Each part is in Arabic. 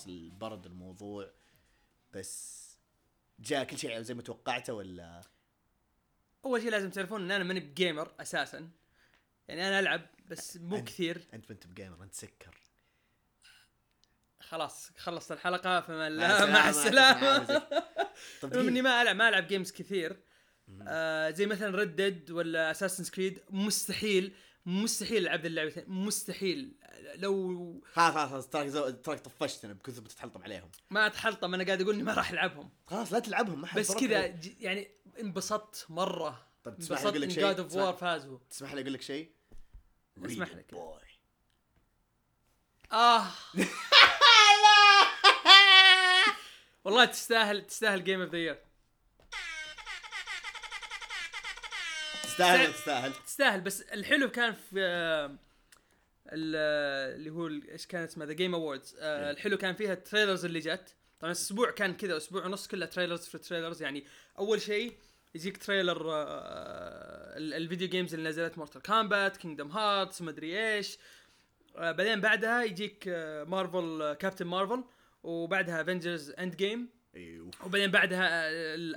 وخلاص البرد الموضوع بس جاء كل شيء زي ما توقعته ولا؟ أول شيء لازم تعرفون إن أنا ماني ب gamer أساسا. يعني أنا ألعب بس مو أنت- كثير. أنت ما أنت ب gamer أنت سكر. خلاص خلصت الحلقة فما لا مع السلامة طب إني. ما ألعب ما ألعب games كثير. آه زي مثلا Red Dead ولا Assassin's Creed مستحيل. مستحيل العب اللعبتين. مستحيل. لو خلاص خلاص تراك. تراك طفشتنا بكثر بتتحلطم عليهم. ما أتحلطم أنا قاعد أقول إني ما راح ألعبهم. خلاص لا تلعبهم ما حد بس كذا. ج- يعني انبسطت مرة. طب تسمح لي انبسطت أقول لك إن شيء؟ جاد اوف تسمح- وار فازوا تسمح لي أقول لك شيء؟ اسمح Read it, لك. boy. آه. والله تستاهل تستاهل جيم اوف ذا يير تستاهل تستاهل. تستاهل بس الحلو كان في آه، آه، اللي هو إيش كان اسمه The Game Awards الحلو كان فيها ال trailers اللي جت. طبعا أسبوع كان كذا أسبوع ونص كله trailers في تريلرز يعني أول شيء يجيك trailer آه، ال- ال video games اللي نزلت Mortal Kombat Kingdom Hearts مدري إيش. بعدين بعدها يجيك Marvel Captain Marvel وبعدها Avengers Endgame أيوه. وبعدين بعدها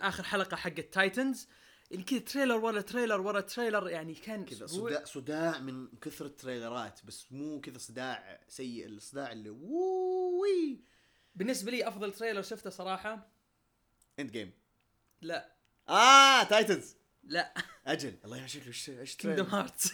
آخر حلقة حقت Titans يعني كذا trailer ورا trailer ورا trailer يعني كان كذا. صداع صداع من كثر ال trailer ات بس مو كذا صداع سيء الصداع اللي ووي بالنسبة لي أفضل trailer شفته صراحة Endgame لا. آه Titans لا. أجل. الله يا شكله إيش trailer؟ Hearts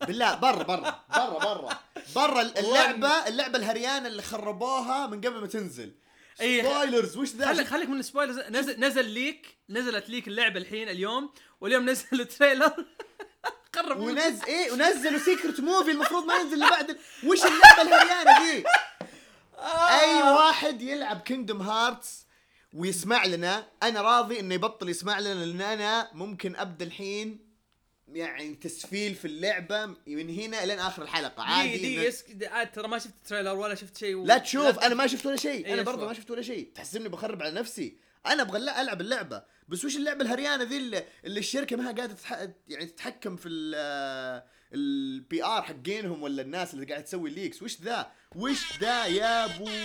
بالله برا برا برا برا. برا اللعبه اللعبة الهريانة اللي خربوها من قبل ما تنزل. سبويلرز وش ذا؟ خليك خليك من السبويلرز نزل نزل ليك نزلت ليك اللعبة الحين اليوم واليوم نزل التريلر. قرب ونز إيه ونزلوا سيكرت موفي المفروض ما ينزل اللي بعد وش اللعبة الهريانة ذي آه. أي واحد يلعب كينجدوم هارتس ويسمع لنا أنا راضي إنه يبطل يسمع لنا لأن أنا ممكن أبدأ الحين يعني تسفيل في اللعبة من هنا لين آخر الحلقة. عادي دي دي إنه- يس دي عاد ترى ما شفت trailer ولا شفت شيء و... لا تشوف أنا ما شفت ولا شيء. إيه، أنا برضه. ما شفت ولا شيء. تحسبني بخرب على نفسي. أنا أبغى لا ألعب اللعبة. بس وش اللعبة الهريانة ذي اللي, الشركة ما هي قاعدة. يعني تتحكم في ال PR حقينهم ولا الناس اللي قاعدة تسوي leaks وش ذا؟ وش ذا يا بوي؟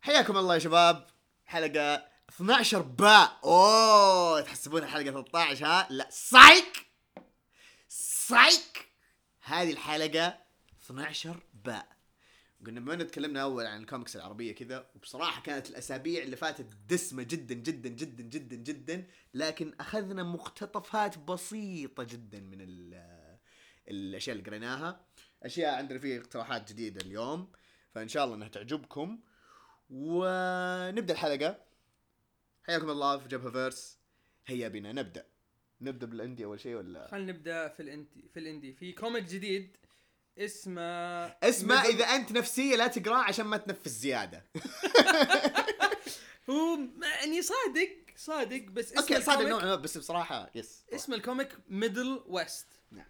حياكم الله يا شباب. حلقة 12 باء. أوه تحسبونها حلقة 13 ها؟ لا سايك سايك هذه الحلقة 12 باء. قلنا بما تكلمنا أول عن الكوميكس العربية كذا وبصراحة كانت الأسابيع اللي فاتت دسمة جدا جدا جدا جدا جدا لكن أخذنا مقتطفات بسيطة جدا من ال- الأشياء اللي قريناها. أشياء عندنا فيه اقتراحات جديدة اليوم فإن شاء الله إنها تعجبكم. ونبدأ الحلقة. حياكم الله في جبهة فيرس. هيا بنا نبدأ. نبدأ بال indie أول شيء ولا؟ خلينا نبدأ في ال indie في ال indie. في comic جديد اسمه Middle- إذا أنت نفسية لا تقرأه عشان ما تنفس زيادة. هو يعني صادق صادق بس اسم okay صادق نوعا ما بس بصراحة yes اسم ال comic Middlewest نعم.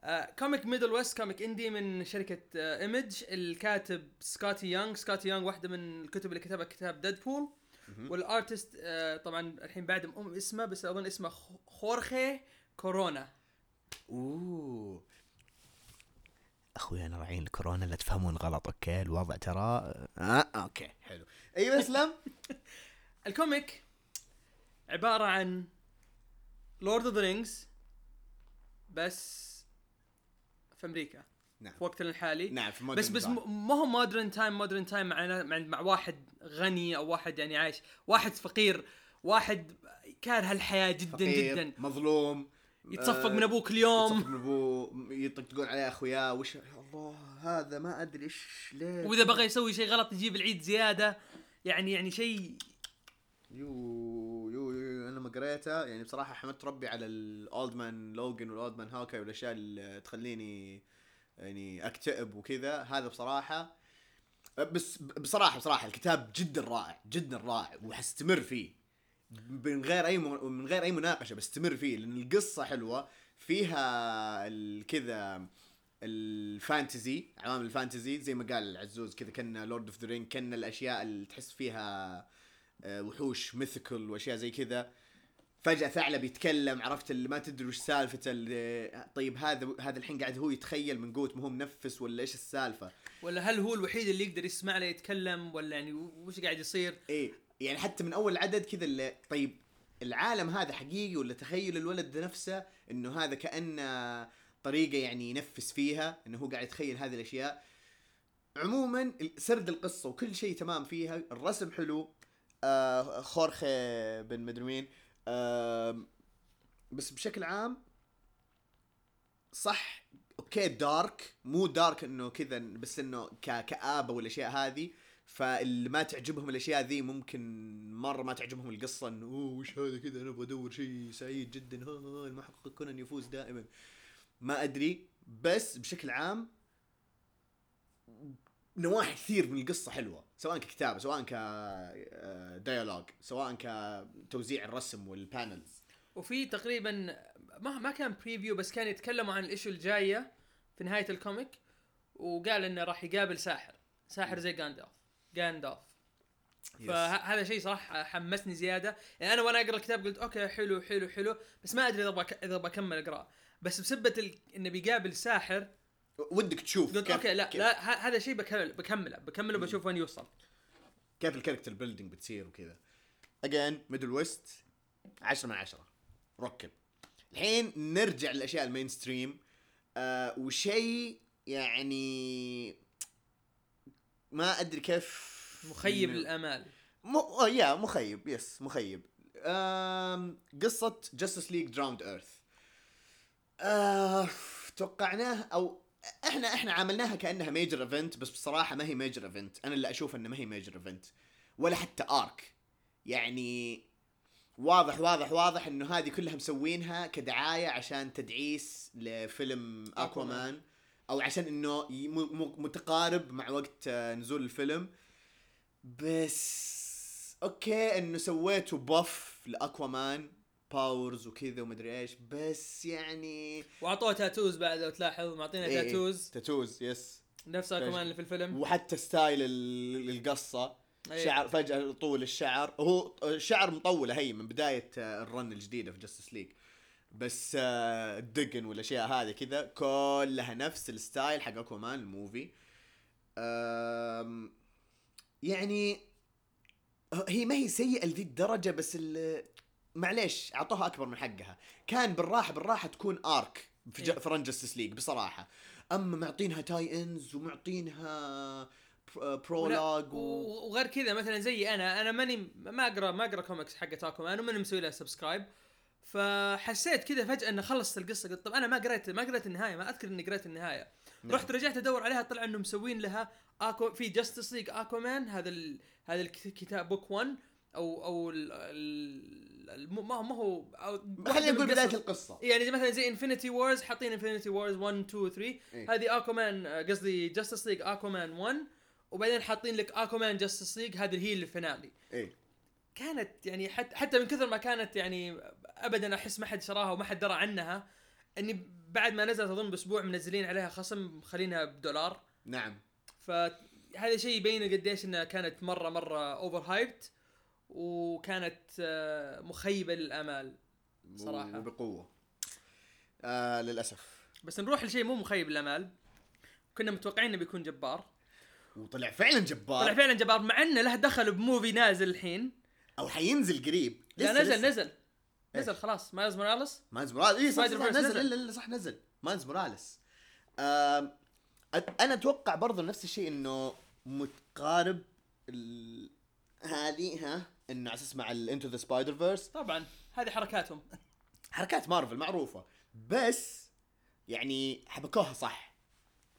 آه comic Middlewest comic indie من شركة آه Image الكاتب سكوتي يونغ سكوتي يونغ واحدة من الكتب اللي كتبها كتاب Deadpool وال artist آه طبعا الحين بعد ام اسمه بس أظن اسمه خو- خورخي كورونا. أوه. أخوي أنا راعين الكورونا لا تفهمون غلط okay؟ الوضع ترى آه okay حلو. أيوه اسلم ال comic عبارة عن Lord of the Rings بس في أمريكا. نعم. في وقتنا الحالي. نعم في بس بس ما هو modern time modern time مع مع مع واحد غني أو واحد يعني عايش واحد فقير واحد كاره الحياة جدا فقير، جدا. مظلوم يتصفق آه، من ابوه كل يتصفق يوم من أبوه يطقطقون عليه اخوياه وش يا الله هذا ما أدري إيش ليه؟ وإذا بغى يسوي شيء غلط يجيب العيد زيادة. يعني يعني شيء yo yo, yo أنا ما قريته. يعني بصراحة حمدت ربي على ال Old Man Logan وال Old Man Hawkeye والأشياء اللي تخليني يعني أكتئب وكذا هذا بصراحة بس بصراحة بصراحة الكتاب جدا رائع جدا رائع وحستمر فيه من غير أي. من غير أي مناقشة بستمر فيه لأن القصة حلوة فيها كذا ال fantasy عوامل ال fantasy زي ما قال العزوز كذا كنا Lord of the Rings كنا الأشياء اللي تحس فيها آه، وحوش mythical وأشياء زي كذا فجأة ثعلب يتكلم عرفت اللي ما تدري وش اللي طيب هذا هذا الحين قاعد هو يتخيل من قوة ما هو منفس ولا إيش السالفة؟ ولا هل هو الوحيد اللي يقدر يسمع له يتكلم ولا يعني وش قاعد يصير؟ إيه يعني حتى من أول عدد كذا اللي طيب العالم هذا حقيقي ولا تخيل الولد نفسه إنه هذا كانه طريقة يعني ينفس فيها إنه هو قاعد يتخيل هذه الأشياء. عموما سرد القصة وكل شيء تمام فيها الرسم حلو آه خورخي بن مدري مين بس بشكل عام صح okay dark مو dark إنه كذا بس إنه ك- كآبة والأشياء هذه. فاللي ما تعجبهم الأشياء ذي ممكن مرة ما تعجبهم القصة إنه أوه وش هذا كذا؟ أنا أبغى أدور شيء سعيد جدا. ها ها المحقق كونان يفوز دائما. ما أدري بس بشكل عام نواحي كثير من القصة حلوة. سواء ككتابه سواء ك dialogue سواء كتوزيع الرسم وال panels وفي تقريبا ما ما كان preview بس كان يتكلموا عن ال issue الجاية في نهاية ال comic وقال إنه راح يقابل ساحر. ساحر زي جاندالف جاندالف فهذا شيء صراحة حمسني زيادة. يعني أنا وأنا أقرأ الكتاب قلت okay حلو حلو حلو. بس ما أدري إذا بك... إذا بكمل أقرأه. بس بسبة ال... إنه بيقابل ساحر ودك تشوف قلت كيف okay لا كيف, لا هذا شيء بكمل بكمله بكمله بشوف وين يوصل. كيف ال character building بتصير وكذا. again Middlewest 10 من 10 ركب الحين نرجع للأشياء ال mainstream آه وشيء يعني ما أدري كيف مخيب إنه- للامال م... آه يا مخيب yes مخيب. آم... قصة Justice League Drowned Earth آه... توقعناه أو إحنا إحنا عاملناها كأنها major event بس بصراحة ما هي major event أنا اللي أشوف انها ما هي major event ولا حتى arc يعني واضح واضح واضح إنه هذه كلها مسوينها كدعاية عشان تدعيس لفيلم اكوامان أو عشان إنه متقارب مع وقت آه، نزول الفيلم. بس okay إنه سويتوا buff لأكوامان. powers وكذا ومدري إيش بس يعني واعطوه tattoos بعد لو تلاحظ معطينا إيه تاتوز تاتوز يس نفسها كمان اللي في الفيلم. وحتى style ال- القصة. إيه. شعر فجأة طول الشعر. هو الشعر مطولة هي من بداية آه، ال run الجديدة في Justice League بس آه، الدقن والأشياء هذه كذا كلها نفس ال style حق اكوامان ال movie. يعني هي ما هي سيئة لذي الدرجة بس معليش أعطوها أكبر من حقها كان بالراحة بالراحة تكون arc في. إيه. في run League بصراحة أما معطينها tie-ins ومعطينها prologue ولا- و... وغير كذا مثلا زي أنا أنا ماني ما أقرأ ما أقرأ كوميكس حقت اكوامان وماني مسوي لها subscribe فحسيت كذا فجأة انه خلصت القصة قلت طب أنا ما قريت ما قريت النهاية ما أذكر إني قريت النهاية نعم. رحت رجعت أدور عليها طلع انه مسوين لها اكو في Justice League اكوامان هذا ال... هذا الكتاب book 1 أو أو ال... ما هو ما هو خلينا نقول. بداية القصة. يعني مثلا زي Infinity Wars حاطين Infinity Wars 1 2 3 إيه. هذه اكومان آه، قصدي Justice League اكومان 1 وبعدين حاطين لك اكومان Justice League هذه هي ال finale إيه. كانت يعني حتى حتى من كثر ما كانت يعني ابدا أحس ما حد شراها وما حد درى عنها إني بعد ما نزلت أظن بأسبوع منزلين عليها خصم مخلينها بدولار. نعم. فهذا شيء يبين قديش إنها كانت مره مرة overhyped وكانت آه، مخيبة للأمال صراحة. وبقوة. آه للأسف. بس نروح لشيء مو مخيب للأمال. كنا متوقعين إنه بيكون جبار. وطلع فعلا جبار. طلع فعلا جبار مع إنه له دخل ب movie نازل الحين. أو حينزل قريب. لا نزل لسه. نزل. نزل خلاص. مايلز موراليس. مايلز موراليس. اي صح, صح Verse نزل. الا الا صح نزل. مايلز موراليس. أ- أنا أتوقع برضه نفس الشيء إنه متقارب ال... هذه ها؟ انه على أساس مع ال Into the Spider-Verse طبعا هذه حركاتهم. حركات مارفل معروفة. بس يعني حبكوها صح.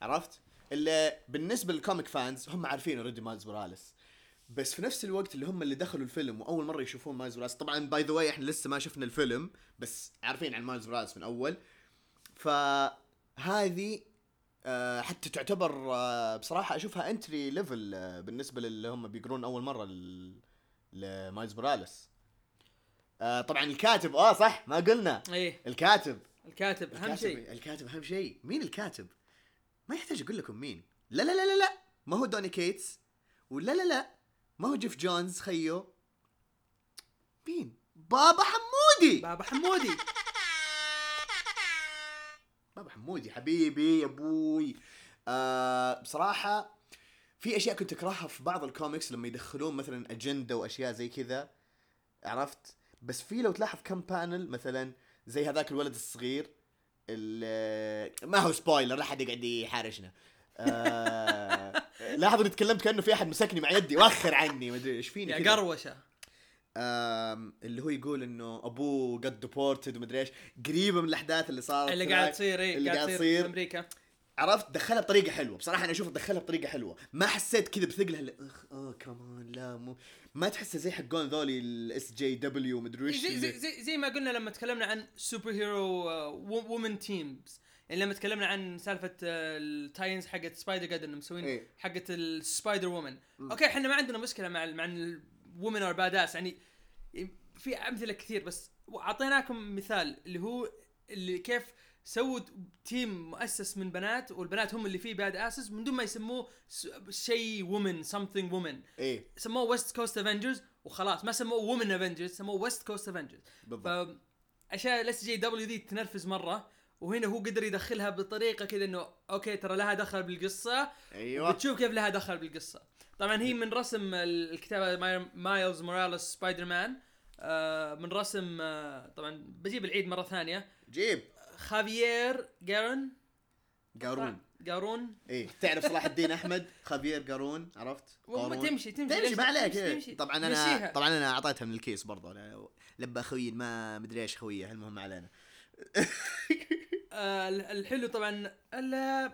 عرفت؟ اللي بالنسبة لل comic fans هم عارفين already مايلز موراليس. بس في نفس الوقت اللي هم اللي دخلوا الفيلم وأول مرة يشوفون مايلز موراليس. طبعا by the way إحنا لسه ما شفنا الفيلم بس عارفين عن مايلز موراليس من أول. فهذه آه، حتى تعتبر آه، بصراحة أشوفها entry level بالنسبة للي هم بيقرون أول مرة لمايلز موراليس. آه، طبعا الكاتب آه صح ما قلنا. إيه. الكاتب. الكاتب أهم شيء. الكاتب أهم شيء. مين الكاتب؟ ما يحتاج أقول لكم مين. لا لا لا لا لا. ما هو دوني كيتس ولا لا لا. ما هو جيف جونز خيو. مين؟ بابا حمودي. بابا حمودي. بابا حمودي حبيبي يا أبوي. آه بصراحة في أشياء كنت أكرهها في بعض الكوميكس لما يدخلون مثلا أجندة وأشياء زي كذا عرفت؟ بس في لو تلاحظ كم panel مثلا زي هذاك الولد الصغير ال- ما هو spoiler لا حد يقعد يحارشنا آه لاحظوا إني تكلمت كأنه في أحد مسكني مع يدي وأخر عني ما أدري إيش فيني يا. قروشة. اللي هو يقول إنه أبوه قد deported ومدري إيش. قريبة من الأحداث اللي صارت اللي. قاعد تصير إيه اللي قاعد تصير. في أمريكا. عرفت؟ دخلها بطريقة حلوة. بصراحة أنا أشوف دخلها بطريقة حلوة. ما حسيت كذا بثقلها. اللي أخ آه كمان لا مو ما تحسها زي حقون ذولي ال SJW مدري إيش زي, زي, زي, زي ما قلنا لما تكلمنا عن superhero women teams يعني لما تكلمنا عن سالفة آه، التاينز حقت سبايدر جاد انهم مسوين إيه. حقت ال Spider-Women أوكي إحنا ما عندنا مشكلة مع مع ال women are badass يعني في أمثلة كثير بس أعطيناكم مثال اللي هو اللي كيف سووا team مؤسس من بنات والبنات هم اللي فيه badasses من دون ما يسموه شيء women something women إيه. سموه West Coast Avengers وخلاص ما سموه Women Avengers سموه West Coast Avengers بالضبط. فاشياء ال SJW دي تنرفز مرة وهنا هو قدر يدخلها بطريقة كذا إنه okay ترى لها دخل بالقصة. أيوه. بتشوف كيف لها دخل بالقصة. طبعا هي من رسم ال- الكتابة ماي- مايلز موراليس سبايدر مان آه من رسم آه طبعا بجيب العيد مرة ثانية. جيب. خافيير جارون؟ قارون قارون إيه. تعرف صلاح الدين أحمد؟ خافير قارون عرفت؟ والله قارون. تمشي تمشي تمشي ما عليك. تمشي-. تمشي. طبعا أنا مشيها. طبعا أنا أعطيتها من الكيس برضه لبى أخوي ما مدري إيش خويه المهم علينا. آه الحلو طبعا ال-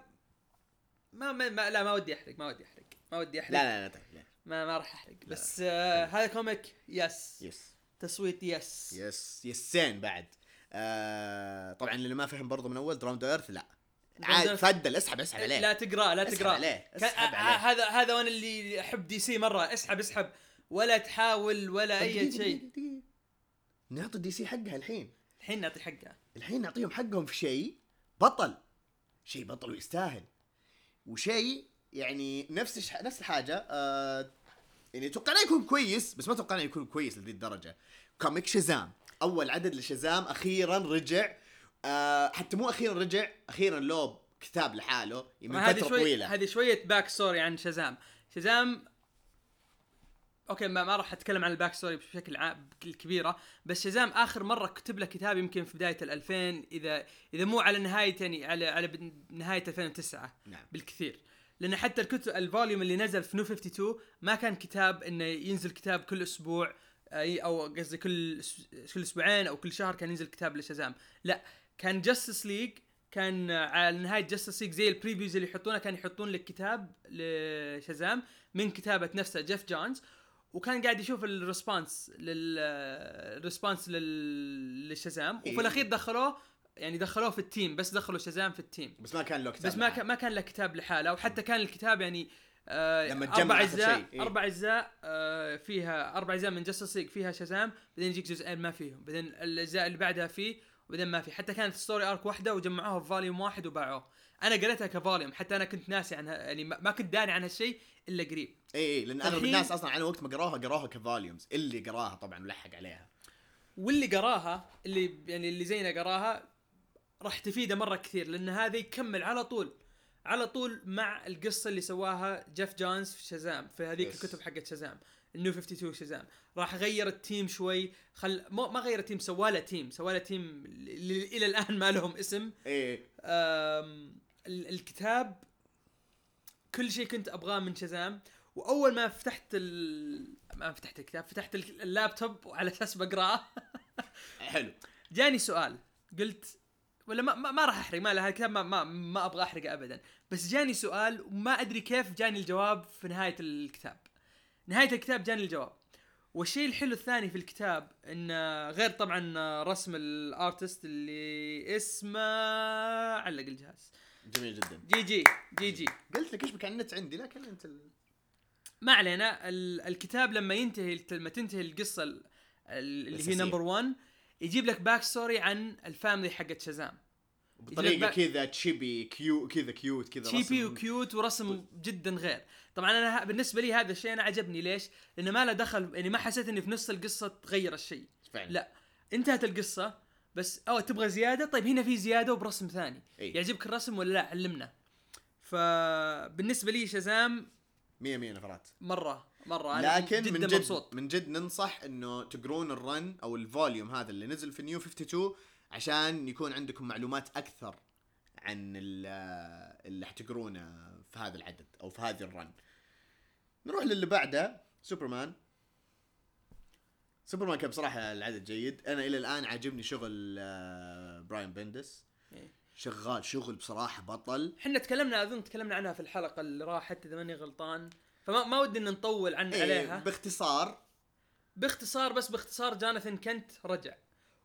ما, ما, ما لا ما ودي أحرق ما ودي أحرق ما ودي أحرق. لا لا لا طيب لا. ما ما راح أحرق. بس آه هذا comic yes. yes. تصويت yes. yes يسين بعد. آه طبعا اللي ما فهم برضه من أول Drowned Earth لا. Drowned عاد Earth. فدل اسحب اسحب عليه. لا تقرأ لا تقرأ. عليه، اسحب آه، عليه. هذا هذا وأنا اللي احب DC مرة. اسحب اسحب. ولا تحاول ولا طب أي شيء. نعطي DC حقها الحين. الحين نعطي حقها. الحين نعطيهم حقهم في شيء بطل. شيء بطل ويستاهل. وشيء يعني نفس الش... نفس الحاجة آه يعني توقعناه يكون كويس بس ما توقعناه يكون كويس لذي الدرجة. comic شازام. أول عدد لشازام أخيرا رجع آه حتى مو أخيرا رجع أخيرا لو كتاب لحاله من فترة شوي طويلة. هذه شوية back story عن شازام شازام okay ما, ما راح أتكلم عن ال back story بشكل عام كبيرة بس شازام آخر مرة كتب له كتاب يمكن في بداية ال 2000 اذا إذا مو على نهايه يعني على على نهاية 2009 نعم. بالكثير. لأن حتى الكتب ال volume اللي نزل في New 52 ما كان كتاب إنه ينزل كتاب كل أسبوع. أي أو قصدي كل كل أسبوعين أو كل شهر كان ينزل كتاب لشازام. لا كان Justice League كان على نهاية Justice League زي ال previews اللي يحطونه كان يحطون لك كتاب لشازام من كتابة نفسه جيف جونز وكان قاعد يشوف ال response لل لل... للشازام إيه. وفي الأخير دخلوه يعني دخلوه في ال team بس دخلوا شازام في ال team بس ما كان له كتاب بس ما كان ما كان له كتاب لحاله وحتى كان الكتاب يعني آه لما تجمع أربع أجزاء إيه. أربع أجزاء آه فيها أربع أجزاء من Justice League فيها شازام بعدين يجيك جزئين ما فيهم بعدين الأجزاء اللي بعدها فيه وبعدين ما في حتى كانت story arc واحدة وجمعوها في volume واحد وباعوه. أنا قريتها ك volume حتى أنا كنت ناسي عنها يعني ما كنت داري عن هالشيء إلا قريب. اي اي لأن أغلب الناس أصلا على وقت ما قراوها قراوها ك volumes اللي قراها طبعا ولحق عليها. واللي قراها اللي يعني اللي زينا قراها راح تفيده مرة كثير لأن هذا يكمل على طول. على طول مع القصة اللي سواها جيف جونز في شازام في هذيك Yes. الكتب حقت شازام ال New 52 شازام. راح غير ال team شوي خل مو ما غير ال team سواله team سواله team اللي إلى الآن ما لهم اسم. اي أم، ال- الكتاب كل شيء كنت أبغاه من شازام. وأول ما فتحت ال... ما فتحت الكتاب فتحت ال- اللابتوب على أساس بقرأه. حلو. جاني سؤال قلت ولا ما ما, ما راح أحرق ما له الكتاب ما, ما ما أبغى أحرقه ابدا. بس جاني سؤال وما أدري كيف جاني الجواب في نهاية الكتاب. نهاية الكتاب جاني الجواب. والشيء الحلو الثاني في الكتاب انه غير طبعا رسم ال artist اللي اسمه علق الجهاز. جميل جدا. جي جي جي جي. قلت لك إيش بك النت عندي لكن أنت ال... ما علينا. ال- الكتاب لما ينتهي لما تنتهي القصة ال- ال- اللي هي. number 1 يجيب لك back story عن ال family حقت شازام. بطريقة كذا chibi cu كذا cute كذا chibi. و cute ورسم جدا غير. طبعا أنا بالنسبة لي هذا الشيء أنا عجبني. ليش؟ لأنه ما له دخل يعني ما حسيت إني في نص القصة تغير الشيء. فعلا. لا انتهت القصة بس أو تبغى زيادة؟ طيب هنا في زيادة وبرسم ثاني. إي. يعجبك الرسم ولا لا؟ علمنا. فبالنسبة لي شازام 100 100 نفرات. مرة. مرة أنا لكن جدا من جد مبسوط. من جد ننصح إنه تقرون ال run أو ال volume هذا اللي نزل في New 52 عشان يكون عندكم معلومات أكثر عن ال- اللي حتقرونه في هذا العدد أو في هذه ال run. نروح للي بعده سوبرمان. سوبرمان كان بصراحة العدد جيد. أنا إلى الآن عاجبني شغل آه، براين بندس. إيه. شغال شغل بصراحة بطل. إحنا تكلمنا أظن تكلمنا عنها في الحلقة اللي راحت إذا ماني غلطان. فما ما ودي ان نطول عن إيه عليها. باختصار. باختصار بس باختصار جوناثان كنت رجع.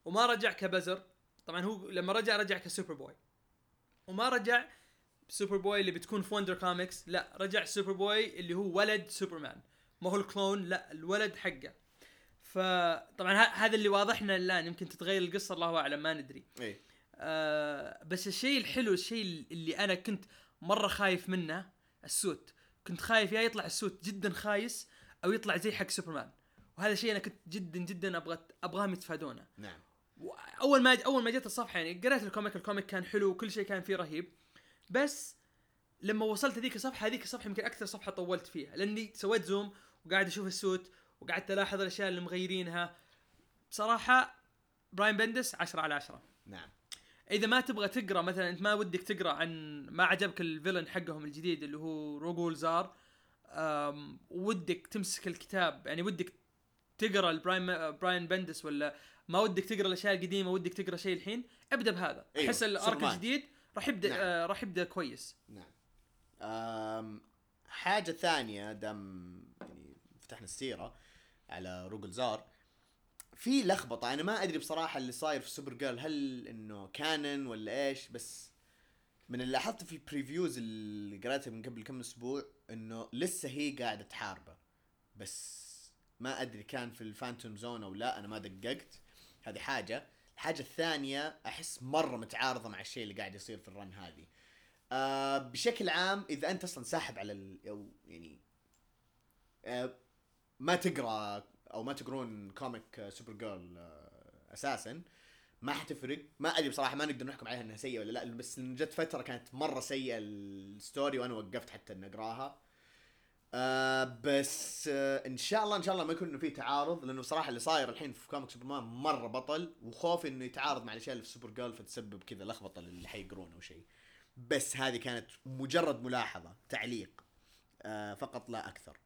وما رجع كبزر. طبعا هو لما رجع رجع ك Superboy وما رجع Superboy اللي بتكون في Wonder Comics لا رجع Superboy اللي هو ولد سوبرمان. ما هو ال clone لا الولد حقه. فطبعا هذا اللي واضحنا الآن. يمكن تتغير القصة الله أعلم ما ندري. إيه. آه بس الشيء الحلو الشيء اللي أنا كنت مرة خايف منه ال suit. كنت خايف يا يطلع ال suit جدا خايس أو يطلع زي حق سوبرمان. وهذا شيء أنا كنت جدا جدا أبغى أبغاهم يتفادونه. نعم. اول ما أول ما جت الصفحة يعني قريت ال comic ال comic كان حلو وكل شيء كان فيه رهيب. بس لما وصلت هذيك الصفحة هذيك الصفحة يمكن أكثر صفحة طولت فيها لأني سويت zoom وقاعد أشوف ال suit وقعدت ألاحظ الأشياء اللي مغيرينها. بصراحة براين بندس 10 على 10 نعم. إذا ما تبغى تقرأ مثلا أنت ما ودك تقرأ عن ما عجبك ال villain حقهم الجديد اللي هو روجول زار ودك تمسك الكتاب يعني ودك تقرأ البراين براين بندس ولا ما ودك تقرأ الأشياء القديمة ودك تقرأ شيء الحين ابدأ بهذا أيوه، أحس ال arc. الجديد راح يبدأ نعم. آه راح يبدأ كويس نعم أم حاجة ثانية دام يعني فتحنا السيرة على روجل زار في لخبطة. أنا ما أدري بصراحة اللي صاير في سوبر جيرل هل إنه canon ولا إيش؟ بس من اللي لاحظته في previews اللي قريتها من قبل كم أسبوع إنه لسه هي قاعدة تحاربه. بس ما أدري كان في ال Phantom Zone أو لا أنا ما دققت. هذه حاجة. الحاجة الثانية أحس مرة متعارضة مع الشيء اللي قاعد يصير في ال run هذه. آه بشكل عام إذا أنت أصلا ساحب على ال أو يعني آه ما تقرأ أو ما تقرون comic سوبر جيرل أساسا. ما حتفرق. ما أدري بصراحة ما نقدر نحكم عليها إنها سيئة ولا لا بس جت فترة كانت مرة سيئة ال story وأنا وقفت حتى إني أقراها. آه بس آه إن شاء الله إن شاء الله ما يكون إنه في تعارض لأنه بصراحة اللي صاير الحين في comic سوبرمان مرة بطل وخوفي إنه يتعارض مع الأشياء اللي في سوبر جيرل فتسبب كذا لخبطة للي حيقرونه أو شيء. بس هذه كانت مجرد ملاحظة تعليق آه فقط لا أكثر.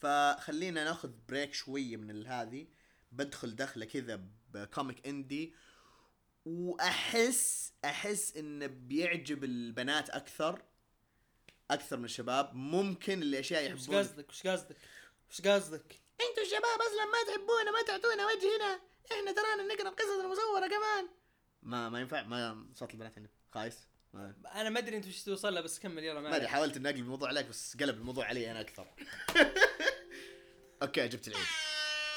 فخلينا ناخذ break شوية من هذه بدخل دخلة كذا ب comic indie وأحس أحس إنه بيعجب البنات أكثر أكثر من الشباب. ممكن الأشياء وش يحبون قصدك؟ وش قصدك؟ وش قصدك؟ أنتوا الشباب أصلا ما تحبونا ما تعطونا وجه هنا. إحنا ترانا نقرأ القصص المصورة كمان. ما ما ينفع ما صوت البنات هنا. خايس. أنا ما أدري أنت وش توصل له بس كمل يلا ما أدري حاولت إني أقلب الموضوع عليك بس قلب الموضوع علي أنا أكثر. okay جبت العيد.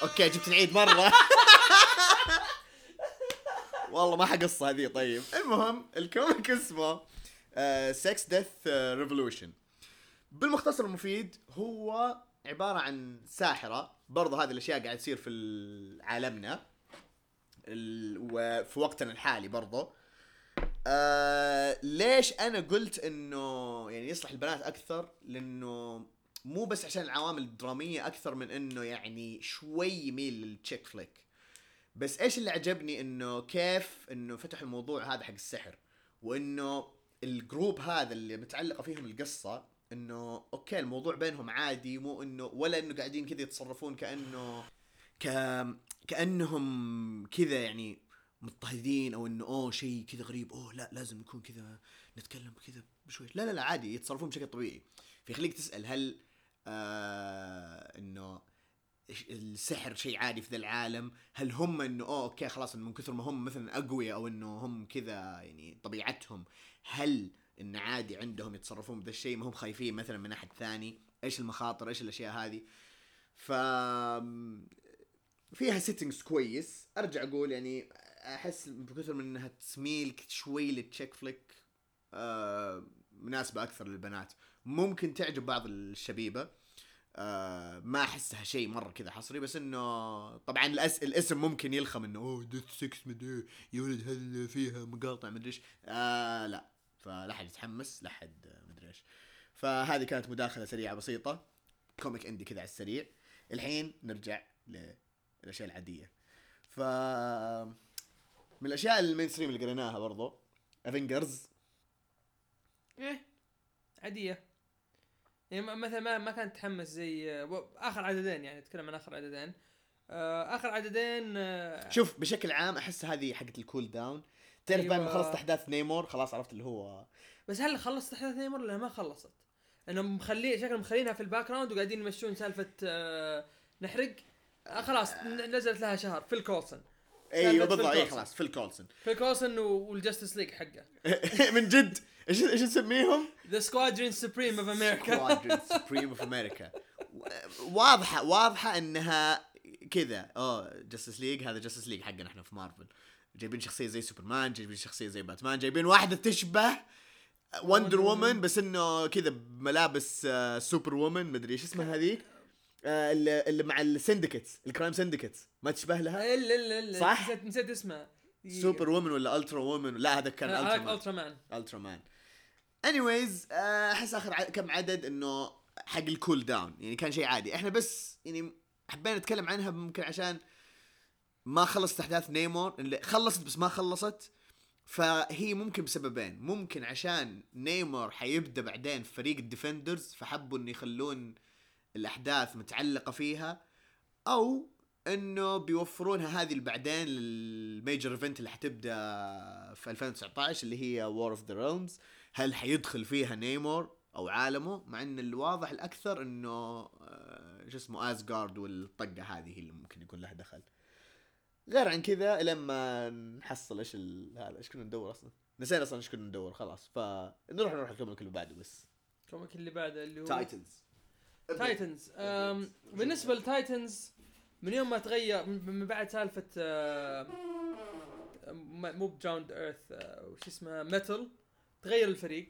okay جبت العيد مرة. والله ما حقص هذه طيب. المهم ال comic اسمه Sex Death Revolution بالمختصر المفيد هو عبارة عن ساحرة. برضه هذه الأشياء قاعد تصير في عالمنا. ال- وفي وقتنا الحالي برضه آه ليش أنا قلت إنه يعني يصلح البنات أكثر؟ لأنه مو بس عشان العوامل الدرامية أكثر من إنه يعني شوي يميل لل chick flick بس إيش اللي عجبني؟ إنه كيف إنه فتحوا الموضوع هذا حق السحر. وإنه ال group هذا اللي متعلقة فيهم القصة إنه okay الموضوع بينهم عادي مو إنه ولا إنه قاعدين كذا يتصرفون كأنه ك كأنهم كذا يعني مضطهدين أو إنه أوه شيء كذا غريب أوه لا لازم نكون كذا نتكلم كذا بشوي. لا لا لا عادي يتصرفون بشكل طبيعي. فيخليك تسأل هل آه إنه السحر شيء عادي في ذا العالم؟ هل هم إنه أوه okay خلاص من كثر ما هم مثلا أقوياء أو إنه هم كذا يعني طبيعتهم هل انه عادي عندهم يتصرفون بذا الشيء؟ ما هم خايفين مثلا من أحد ثاني؟ إيش المخاطر؟ إيش الأشياء هذه؟ ف فيها settings كويس. أرجع أقول يعني أحس بكثر من إنها تميل شوي لل chick flick آه مناسبة أكثر للبنات. ممكن تعجب بعض الشبيبة آه ما أحسها شيء مرة كذا حصري بس إنه طبعا الأس... الاسم ممكن يلخم إنه أوه death sex مدري يا ولد هل فيها مقاطع مدري إيش. آه لا. فلا حد يتحمس لا حد مدري إيش. فهذه كانت مداخلة سريعة بسيطة comic indie كذا على السريع. الحين نرجع للأشياء العادية. ف من الأشياء ال mainstream اللي قريناها برضو. Avengers إيه عادية. يعني مثلا ما ما كان تحمس زي آخر عددين يعني أتكلم عن آخر عددين. آه، آخر عددين آه، شوف بشكل عام أحس هذه حقت الكول داون تعرف بعد ما. خلصت أحداث نيمور خلاص عرفت اللي هو. بس هل خلصت أحداث نيمر ولا ما خلصت؟ انهم مخلي شكلهم مخلينها في الباك جراوند وقاعدين يمشون سالفة آه، نحرق. آه، خلاص نزلت لها شهر فيل كولسون أيوه بالضبط اي. خلاص فيل كولسون فيل كولسون و- والجستس ليج حقه من جد إيش إيش نسميهم؟ ذا سكوادرين سوبريم اوف أمريكا Squadron Supreme اوف أمريكا واضحة واضحة إنها كذا أوه Justice League هذا Justice League حقنا إحنا في مارفل جايبين شخصية زي سوبرمان جايبين شخصية زي باتمان جايبين واحدة تشبه Wonder Woman. بس إنه كذا بملابس آه، Superwoman مدري إيش اسمها هذيك آه، اللي اللي مع ال Syndicates ال Crime Syndicates ما تشبه لها؟ الا الا الا صح؟ نسيت نسيت اسمها. Superwoman ولا Ultrawoman؟ لا هذا كان هذاك Ultra Ultraman. Ultraman. anyways أحس آخر كم عدد إنه حق ال cool down يعني كان شيء عادي. إحنا بس يعني حبينا نتكلم عنها ممكن عشان ما خلصت أحداث نيمور اللي خلصت بس ما خلصت. فهي ممكن بسببين. ممكن عشان نيمور حيبدأ بعدين في فريق ال Defenders فحبوا إنه يخلون الأحداث متعلقة فيها أو إنه بيوفرونها هذه بعدين لل major event اللي حتبدأ في 2019 اللي هي War of the Realms هل حيدخل فيها Namor أو عالمه؟ مع إن الواضح الأكثر إنه آه، شو اسمه Asgard والطقة هذه هي اللي ممكن يكون لها دخل. غير عن كذا لما نحصل إيش ال- هذا إيش كنا ندور أصلا؟ نسينا أصلا إيش كنا ندور خلاص. فنروح نروح ال comic اللي بعده بس. ال comic اللي بعده اللي هو Titans Titans بالنسبة ل Titans من يوم ما تغير من من بعد سالفة آه، مو بجراوند ايرث وش اسمه ميتال تغير الفريق.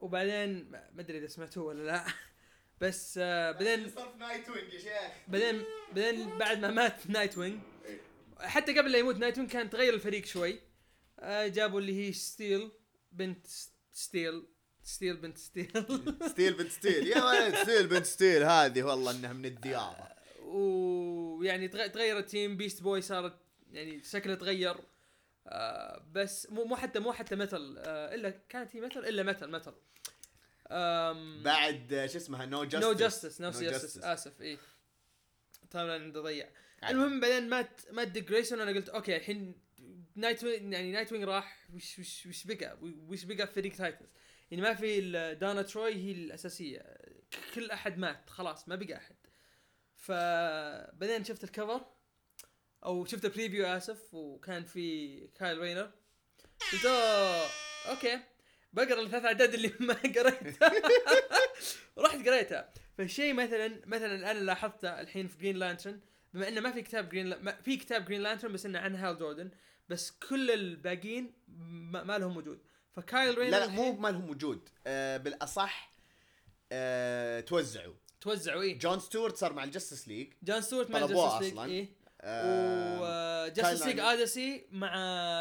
وبعدين ما أدري إذا سمعتوه ولا لا. بس آه، بعدين صرف نايت وينج يا شيخ. بعدين بعدين بعد ما مات نايت وينج حتى قبل لا يموت نايت وينج كان تغير الفريق شوي. آه، جابوا اللي هي ستيل بنت ستيل ستيل بنت ستيل. ستيل بنت ستيل. يا ولد ستيل بنت ستيل هذه والله إنها من الديابة. ويعني تغ- تغير ال team Beast Boy صارت يعني شكله تغير. آه بس مو مو حتى مو حتى Metal آه إلا كانت هي Metal إلا Metal Metal بعد آه، شو اسمها؟ No Justice No Justice No Justice. آسف اي timeline عنده ضيع. المهم بعدين مات مات Dick Grayson أنا قلت okay الحين Nightwing يعني Nightwing راح وش وش وش بقى؟ وش بقى في فريق Titans يعني ما في Donna Troy هي الأساسية. كل أحد مات خلاص ما بقى أحد. فبعدين شفت ال cover أو شفت ال preview آسف وكان في Kyle Rayner. قلت "أوه، okay. بقرأ الثلاث أعداد اللي ما قريتها. رحت قريتها. فالشيء مثلا مثلا أنا لاحظته الحين في Green Lantern بما إنه ما في كتاب Green ما في كتاب Green Lantern بس إنه عن Hal Jordan. بس كل الباقيين ما لهم وجود. ف Kyle Rayner لا لا مو ما لهم وجود. آه بالأصح آه توزعوا. توزعوا إيه. John Stewart صار مع ال Justice League. John Stewart مع طلبوه Justice League. إيه. آه و Justice League. اوديسي مع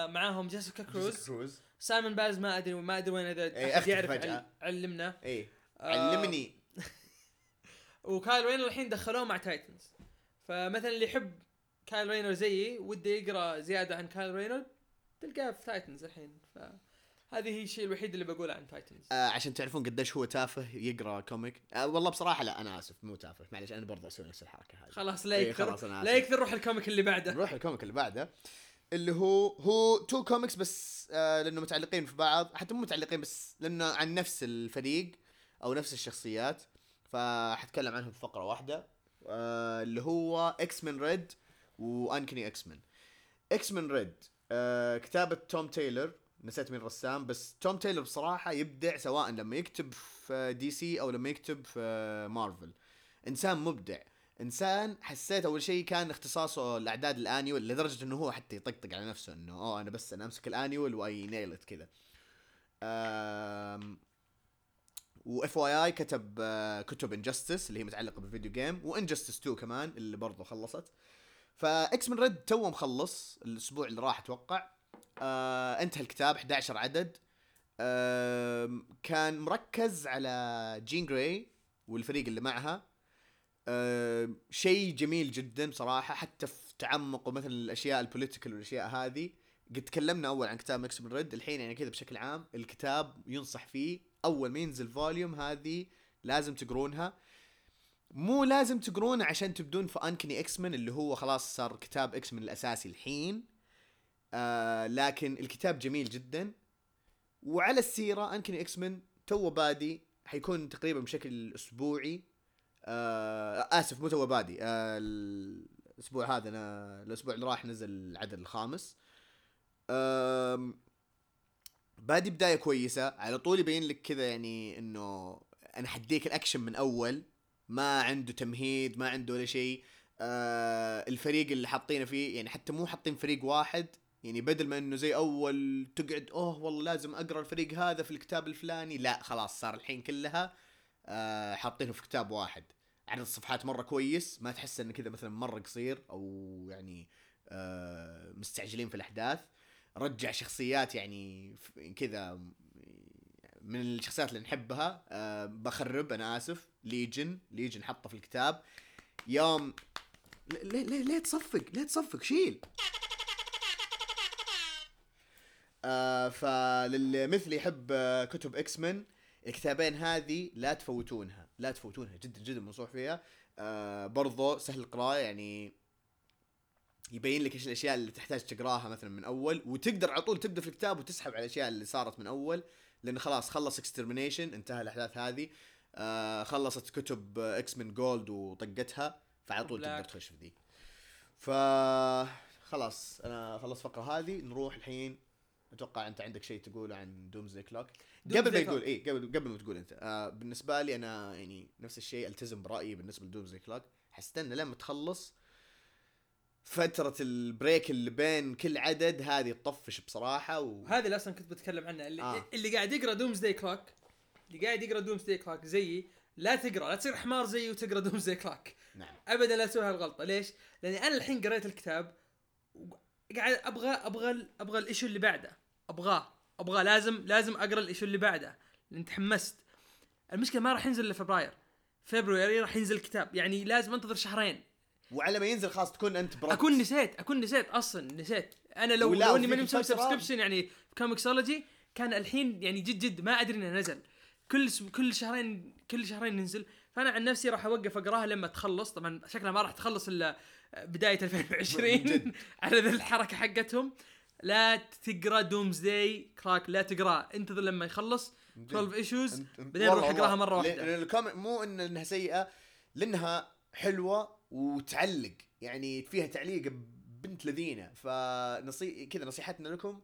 معاهم Jessica Cruz. Cruz. Simon Baz ما أدري ما أدري وين إذا احد أختفى يعرف فجأة. عل- علمنا. إيه. آه، علمني. و Kyle Rayner الحين دخلوه مع Titans. فمثلا اللي يحب Kyle Rayner زيي وده يقرأ زيادة عن Kyle Rayner تلقاه في Titans الحين. فهذه هي الشيء الوحيد اللي بقوله عن Titans آه عشان تعرفون قديش هو تافه يقرأ comic آه والله بصراحة لا أنا آسف مو تافه. معلش أنا برضه أسوي نفس الحركة هذه. خلاص لا إيه، يكثر خلاص أنا لا. يكثر روح ال comic اللي بعده. نروح ال comic اللي بعده اللي هو هو two comics بس آه لأنه متعلقين في بعض. حتى مو متعلقين بس لأنه عن نفس الفريق أو نفس الشخصيات. فحتكلم عنهم في فقرة واحدة. آه اللي هو X-Men Red وانكني إكس من إكس من ريد آه كتابة توم تايلر. نسيت مين الرسام بس توم تايلر بصراحة يبدع سواء لما يكتب في دي سي أو لما يكتب في مارفل. إنسان مبدع. إنسان حسيت أول شيء كان اختصاصه الأعداد الانيول لدرجة إنه هو حتى يطقطق على نفسه إنه أوه أنا بس أنا أمسك الانيول واي نيلت كذا. واف واي اي كتب آه، كتب انجستس اللي هي متعلقة بالفيديو جيم وانجستس 2 كمان اللي برضه خلصت. ف X-Men Red تو مخلص الأسبوع اللي راح أتوقع. آه انتهى الكتاب 11 عدد. آه كان مركز على Jean Grey والفريق اللي معها. آه شيء جميل جدا بصراحة حتى في تعمقه مثلا الأشياء ال political والأشياء هذه. قد تكلمنا أول عن كتاب X-Men Red الحين يعني كذا بشكل عام الكتاب ينصح فيه. أول ما ينزل volume هذه لازم تقرونها. مو لازم تقرونه عشان تبدون في Uncanny X-Men اللي هو خلاص صار كتاب X-Men الأساسي الحين. آه لكن الكتاب جميل جدا. وعلى السيرة Uncanny X-Men تو بادي حيكون تقريبا بشكل أسبوعي. آه آسف مو تو بادي. آه الأسبوع هذا أنا الأسبوع اللي راح نزل العدد الخامس. آم، بادي بداية كويسة. على طول يبين لك كذا يعني إنه أنا حديك الأكشن من أول. ما عنده تمهيد ما عنده ولا شيء. آه الفريق اللي حاطينه فيه يعني حتى مو حاطين فريق واحد يعني بدل ما إنه زي أول تقعد أوه والله لازم أقرأ الفريق هذا في الكتاب الفلاني. لا خلاص صار الحين كلها آه حاطينه في كتاب واحد. عدد الصفحات مرة كويس ما تحس إنه كذا مثلا مرة قصير أو يعني آه مستعجلين في الأحداث. رجع شخصيات يعني كذا من الشخصيات اللي نحبها أه بخرب أنا آسف. Legion Legion حطه في الكتاب. يوم ليه ليه ليه تصفق ليه تصفق شيل. آه فللي مثلي يحب آه، كتب X-Men الكتابين هذه لا تفوتونها لا تفوتونها جدا جدا منصوح فيها. آه برضو سهل القراءة يعني يبين لك إيش الأشياء اللي تحتاج تقراها مثلا من أول وتقدر على طول تبدا في الكتاب وتسحب على الأشياء اللي صارت من أول لأن خلاص خلص Extermination انتهى الأحداث هذه. آه خلصت كتب X-Men Gold وطقتها فعلى طول تقدر. تخش في ذي. ف خلاص أنا خلصت الفقره هذه نروح الحين أتوقع أنت عندك شيء تقوله عن Doomsday Clock؟ قبل ما. يقول إيه قبل قبل ما تقول أنت آه بالنسبة لي أنا يعني نفس الشيء ألتزم برأيي بالنسبة ل Doomsday Clock. حستنى لما تخلص فترة ال break اللي بين كل عدد هذه تطفش بصراحة و... هذا اللي أصلا كنت بتكلم عنه اللي, آه. اللي قاعد يقرأ Doomsday Clock اللي قاعد يقرأ Doomsday Clock زيي لا تقرأ لا تصير حمار زيي وتقرأ Doomsday Clock. نعم. ابدا لا تسوي هالغلطة. ليش؟ لاني أنا الحين قريت الكتاب وقاعد أبغى أبغى أبغى ال issue اللي بعده. أبغاه أبغى لازم لازم أقرأ ال issue اللي بعده لأن تحمست. المشكلة ما راح ينزل إلا فبراير. فبراير راح ينزل الكتاب يعني لازم أنتظر شهرين. وعلى ما ينزل خلاص تكون أنت بركت أكون نسيت أكون نسيت أصلا نسيت. أنا لو لو اني ماني مسوي subscription يعني في ComiXology كان الحين يعني جد جد ما أدري إنه نزل. كل كل شهرين كل شهرين ينزل. فأنا عن نفسي راح أوقف أقراها لما تخلص. طبعا شكلها ما راح تخلص إلا بداية 2020 جد. على ذا الحركة حقتهم. لا تقرأ Doomsday Clock لا تقراه انتظر لما يخلص 12 issues بعدين روح اقراها. مرة واحدة. لأن ال comic مو إن إنها سيئة لأنها حلوة وتعلق. يعني فيها تعليق بنت لذينة. فنصي كذا نصيحتنا لكم.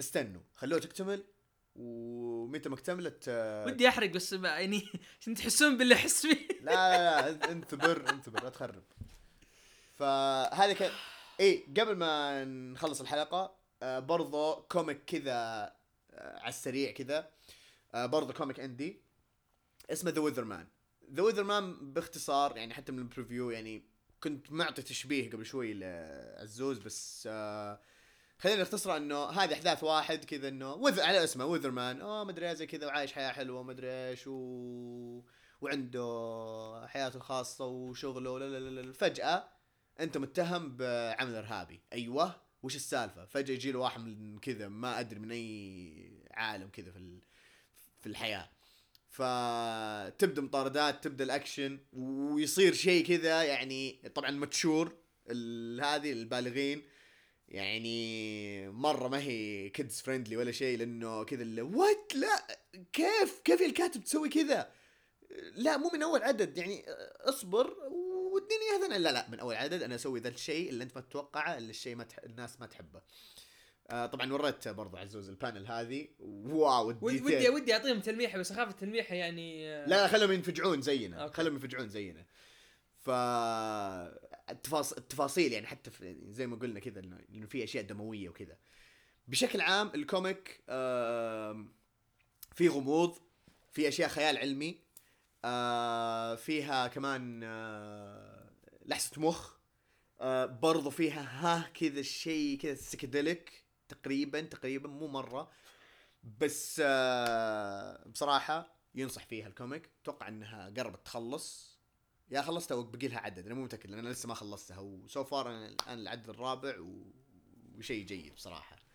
استنوا. خلوها تكتمل. ومتى ما اكتملت آه، ودي أحرق بس يعني عشان تحسون باللي أحس فيه؟ لا لا لا انتبه انتبه لا تخرب. فهذا كان إيه قبل ما نخلص الحلقة آه برضو comic كذا آه على السريع كذا. آه برضو comic indie اسمه The Weatherman The Weatherman باختصار يعني حتى من ال preview يعني كنت معطي تشبيه قبل شوي لعزوز بس خلينا نختصر إنه هذه أحداث واحد كذا إنه وذ على اسمه Weatherman آه مدري زي كذا وعايش حياة حلوة مدري إيش و... وعنده حياته الخاصة وشغله لا لا لا. فجأة أنت متهم بعمل إرهابي. أيوه. وش السالفة؟ فجأة يجي له واحد من كذا ما أدري من أي عالم كذا في. في الحياة. فتبدأ مطاردات تبدأ الأكشن ويصير شيء كذا يعني طبعا mature هذه البالغين. يعني مرة ما هي kids friendly ولا شيء لأنه كذا اللي what لا كيف؟ كيف الكاتب تسوي كذا؟ لا مو من أول عدد. يعني أصبر واديني هذا لا لا من أول عدد أنا أسوي ذا الشيء اللي أنت ما تتوقعه اللي الشيء ما تح... الناس ما تحبه. آه طبعا وريت برضو عزوز ال panel هذه. wow ودي. ودي ودي أعطيهم تلميحة بس أخاف التلميحة يعني آه، لا خلهم ينفجعون زينا. okay. خلهم ينفجعون زينا. ف التفاص... التفاصيل يعني حتى في زي ما قلنا كذا إنه في أشياء دموية وكذا. بشكل عام ال comic آم، في غموض في أشياء خيال علمي. آه فيها كمان آه لحسة مخ. آه برضو فيها ها كذا شيء كذا psychedelic تقريبا تقريبا مو مرة. بس آه بصراحة ينصح فيها ال comic. أتوقع إنها قربت تخلص. يا خلصتها وبقي لها عدد أنا مو متأكد لأن أنا لسه ما خلصتها. و so far أنا الآن العدد الرابع. وشيء جيد بصراحة.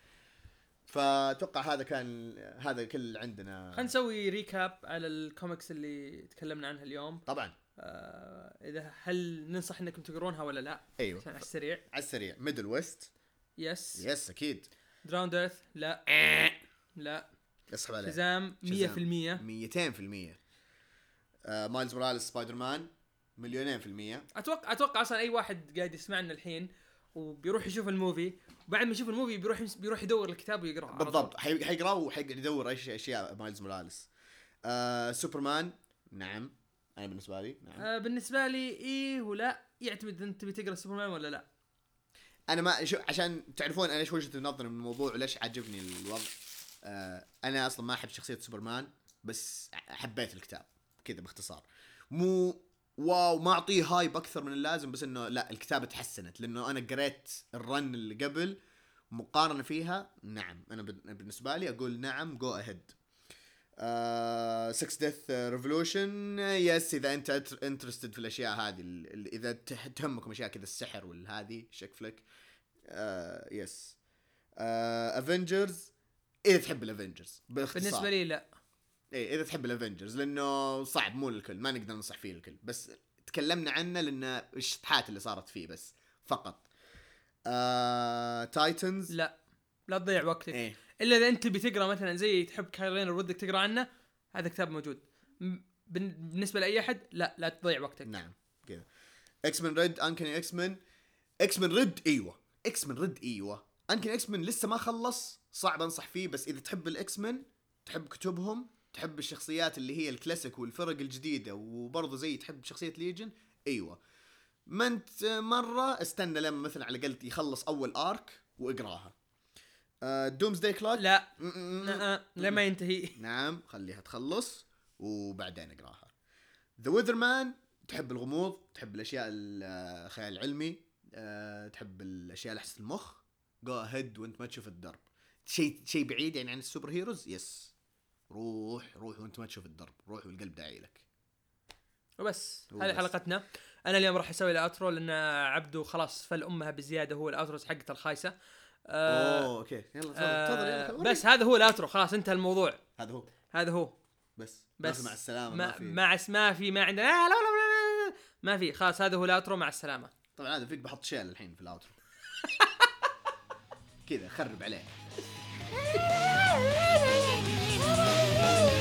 فأتوقع هذا كان هذا كل عندنا. خلينا نسوي recap على الكوميكس اللي تكلمنا عنها اليوم. طبعا. آه إذا هل ننصح إنكم تقرونها ولا لا؟ أيوه. عشان على السريع. على السريع. Middlewest yes yes أكيد. Drowned Earth لا. لا. اسحب عليه. Shazam 100% Shazam. 200% آه Miles Morales Spider-Man مليونين في المية. أتوقع أتوقع أصلا أي واحد قاعد يسمعنا الحين وبيروح يشوف ال movie وبعد ما يشوف ال movie بيروح بيروح يدور الكتاب ويقراه. بالضبط. حي- حيقرأه وحيقدر يدور إيش اشياء Miles Morales. آه سوبرمان. نعم. أنا بالنسبة لي. نعم. آه بالنسبة لي إيه ولا. يعتمد انت تبي تقرأ سوبرمان ولا لا. أنا ما شو عشان تعرفون أنا إيش وجهة نظري من الموضوع وليش عجبني الوضع. آه أنا أصلا ما أحب شخصية سوبرمان بس حبيت الكتاب كذا باختصار. مو wow ما أعطيه hype أكثر من اللازم بس إنه لا الكتابة تحسنت لأنه أنا قريت ال run اللي قبل مقارنة فيها. نعم أنا بالنسبة لي أقول نعم جو اهيد 6 ديث ريفولوشن يس إذا أنت انترستد في الأشياء هذه إذا ته- تهمكم اشياء كذا السحر والهذه شيك فليك يس افنجرز اذا تحب الافنجرز باختصار. بالنسبة لي لا. إيه إذا تحب الافنجرز لأنه صعب مو للكل ما نقدر ننصح فيه الكل بس تكلمنا عنه لأن الشطحات اللي صارت فيه بس فقط. آه Titans لا لا تضيع وقتك. إيه. إلا إذا أنت بتقرا مثلا زي تحب Kyle Rayner ودك تقرأ عنه هذا كتاب موجود. بالنسبة لأي أحد لا لا تضيع وقتك. نعم كذا. X-Men Red Uncanny X-Men X-Men Red إيوه. X-Men Red إيوه. Uncanny X-Men لسه ما خلص صعب أنصح فيه بس إذا تحب ال X-Men تحب كتبهم تحب الشخصيات اللي هي الكلاسيك والفرق الجديدة وبرضه زي تحب شخصية Legion؟ أيوه. ما انت مرة استنى لما مثلا على الأقل يخلص أول arc وإقراها. Doomsday Clock لا. لما ينتهي. نعم خليها تخلص وبعدين إقراها. The Weatherman تحب الغموض؟ تحب الأشياء الخيال العلمي أه، تحب الأشياء لحس المخ؟ go ahead وأنت ما تشوف الدرب. شيء شيء بعيد يعني عن ال super heroes؟ yes روح روح وانت ما تشوف الدرب روح والقلب داعي لك. وبس. هذه حلقتنا. أنا اليوم راح أسوي ال outro لأن عبده خلاص فل أمها بزيادة هو ال outros حقته الخايسة. آه أوه okay. يلا تفضل آه تفضل يلا بس هذا هو ال outro خلاص انتهى الموضوع. هذا هو. هذا هو. بس. بس. مع السلامة ما ما في. ما عس- ما في ما عندنا. لا لا لا لا لا ما في. خلاص هذا هو ال outro مع السلامة. طبعا هذا فيك بحط شيل الحين في ال outro كذا خرب عليه. Yay!